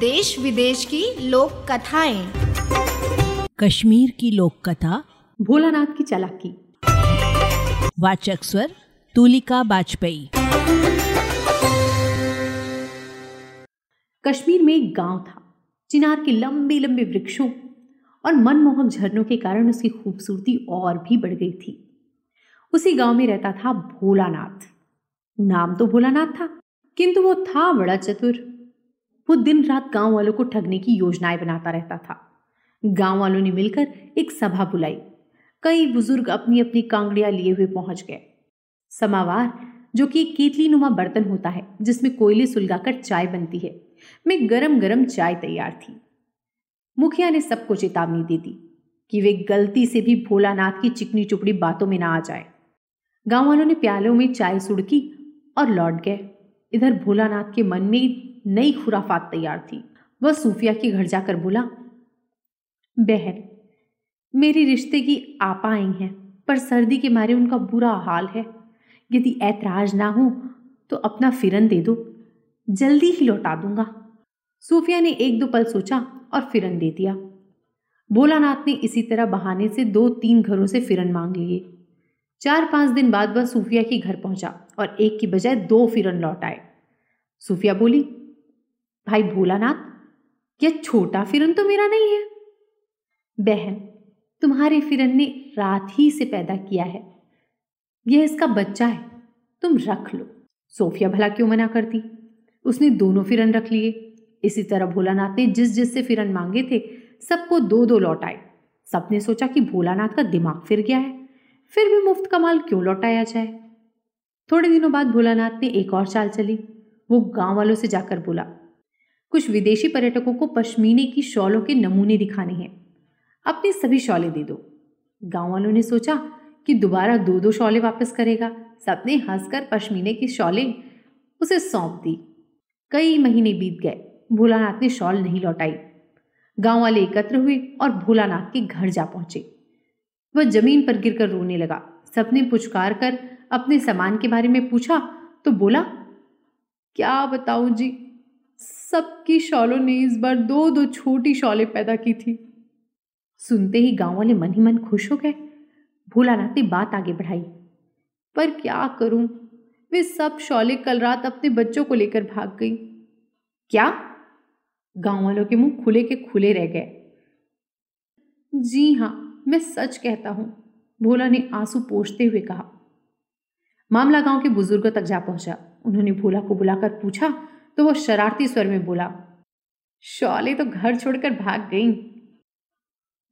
देश विदेश की लोक कथाएँ कश्मीर की लोक कथा भोलानाथ की चालाकी। वाचक स्वर तुलिका बाजपेयी। कश्मीर में एक गाँव था। चिनार के लंबे लंबे वृक्षों और मनमोहक झरनों के कारण उसकी खूबसूरती और भी बढ़ गई थी। उसी गाँव में रहता था भोलानाथ। नाम तो भोलानाथ था किंतु वो था बड़ा चतुर। वो दिन रात गाँव वालों को ठगने की योजनाएँ बनाता रहता था। गाँव वालों ने मिलकर एक सभा बुलाई। कई बुज़ुर्ग अपनी अपनी कांगड़ियाँ लिए हुए पहुँच गए। समावार, जो कि एक केतली नुमा बर्तन होता है, जिसमें कोयले सुलगाकर चाय बनती है, में गरम गरम चाय तैयार थी। मुखिया ने सबको चेतावनी दे दी कि वे गलती से भी भोलानाथ की चिकनी चुपड़ी बातों में ना आ जाए। गाँव वालों ने प्यालों में चाय सुड़की और लौट गए। इधर भोलानाथ के मन में नई खुराफात तैयार थी। वह सूफिया के घर जाकर बोला, बहन, मेरी रिश्ते की आपा आई हैं, पर सर्दी के मारे उनका बुरा हाल है। यदि ऐतराज ना हो तो अपना फिरन दे दो। जल्दी ही लौटा दूँगा। सूफिया ने एक दो पल सोचा और फिरन दे दिया। भोलानाथ ने इसी तरह बहाने से दो तीन घरों से फिरन मांग लिए। चार पाँच दिन बाद वह सूफिया के घर पहुँचा और एक की बजाय दो फिरन लौट आए। सूफिया बोली भाई भोलानाथ, यह छोटा फिरन तो मेरा नहीं है। बहन, तुम्हारे फिरन ने रात ही से पैदा किया है। यह इसका बच्चा है, तुम रख लो। सोफिया भला क्यों मना करती? उसने दोनों फिरन रख लिए। इसी तरह भोलानाथ ने जिस जिस से फिरन मांगे थे, सबको दो दो लौटाए सबने सोचा कि भोलानाथ का दिमाग फिर गया है। फिर भी मुफ़्त कमाल क्यों लौटाया जाए? थोड़े दिनों बाद भोलानाथ ने एक और चाल चली। वो गाँव वालों से जाकर बोला कुछ विदेशी पर्यटकों को पश्मीने की शॉलों के नमूने दिखाने हैं। अपनी सभी शॉलें दे दो। गाँव वालों ने सोचा कि दोबारा दो दो शॉलें वापस करेगा। सबने हंसकर पश्मीने की शॉलें उसे सौंप दी। कई महीने बीत गए। भोलानाथ ने शॉल नहीं लौटाई। गाँव वाले एकत्र हुए और भोलानाथ के घर जा पहुँचे। वह ज़मीन पर गिरकर रोने लगा। सबने पुचकार कर अपने सामान के बारे में पूछा तो बोला, क्या बताऊँ जी? सबकी शॉलों ने इस बार दो दो छोटी शॉलें पैदा की थी। सुनते ही गाँव वाले मन ही मन खुश हो गए। भोलानाथ ने बात आगे बढ़ाई। पर क्या करूँ? वे सब शॉले कल रात अपने बच्चों को लेकर भाग गई। क्या? गाँव वालों के मुँह खुले के खुले रह गए। जी हाँ, मैं सच कहता हूँ, भोला ने आँसू पोछते हुए कहा। मामला गाँव के बुज़ुर्गों तक जा पहुँचा। उन्होंने भोला को बुलाकर पूछा तो वो शरारती स्वर में बोला, शौले तो घर छोड़कर भाग गई।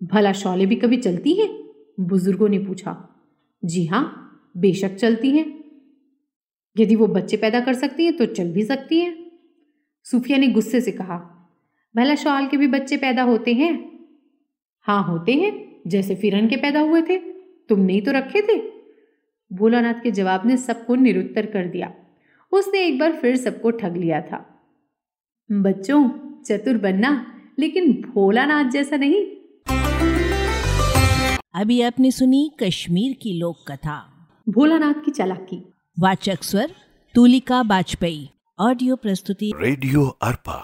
भला शौले भी कभी चलती हैं? बुज़ुर्गों ने पूछा, जी हाँ बेशक चलती हैं। यदि वो बच्चे पैदा कर सकती हैं तो चल भी सकती हैं। सूफिया ने गुस्से से कहा, भला शॉल के भी बच्चे पैदा होते हैं? हाँ होते हैं, जैसे फिरन के पैदा हुए थे। तुमने ही तो रखे थे? भोलानाथ के जवाब ने सबको निरुत्तर कर दिया। उसने एक बार फिर सबको ठग लिया था। बच्चों चतुर बनना लेकिन भोला नाथ जैसा नहीं। अभी आपने सुनी कश्मीर की लोक कथा भोला नाथ की चालाकी। वाचक स्वर तुलिका वाजपेयी ऑडियो प्रस्तुति। रेडियो अर्पा।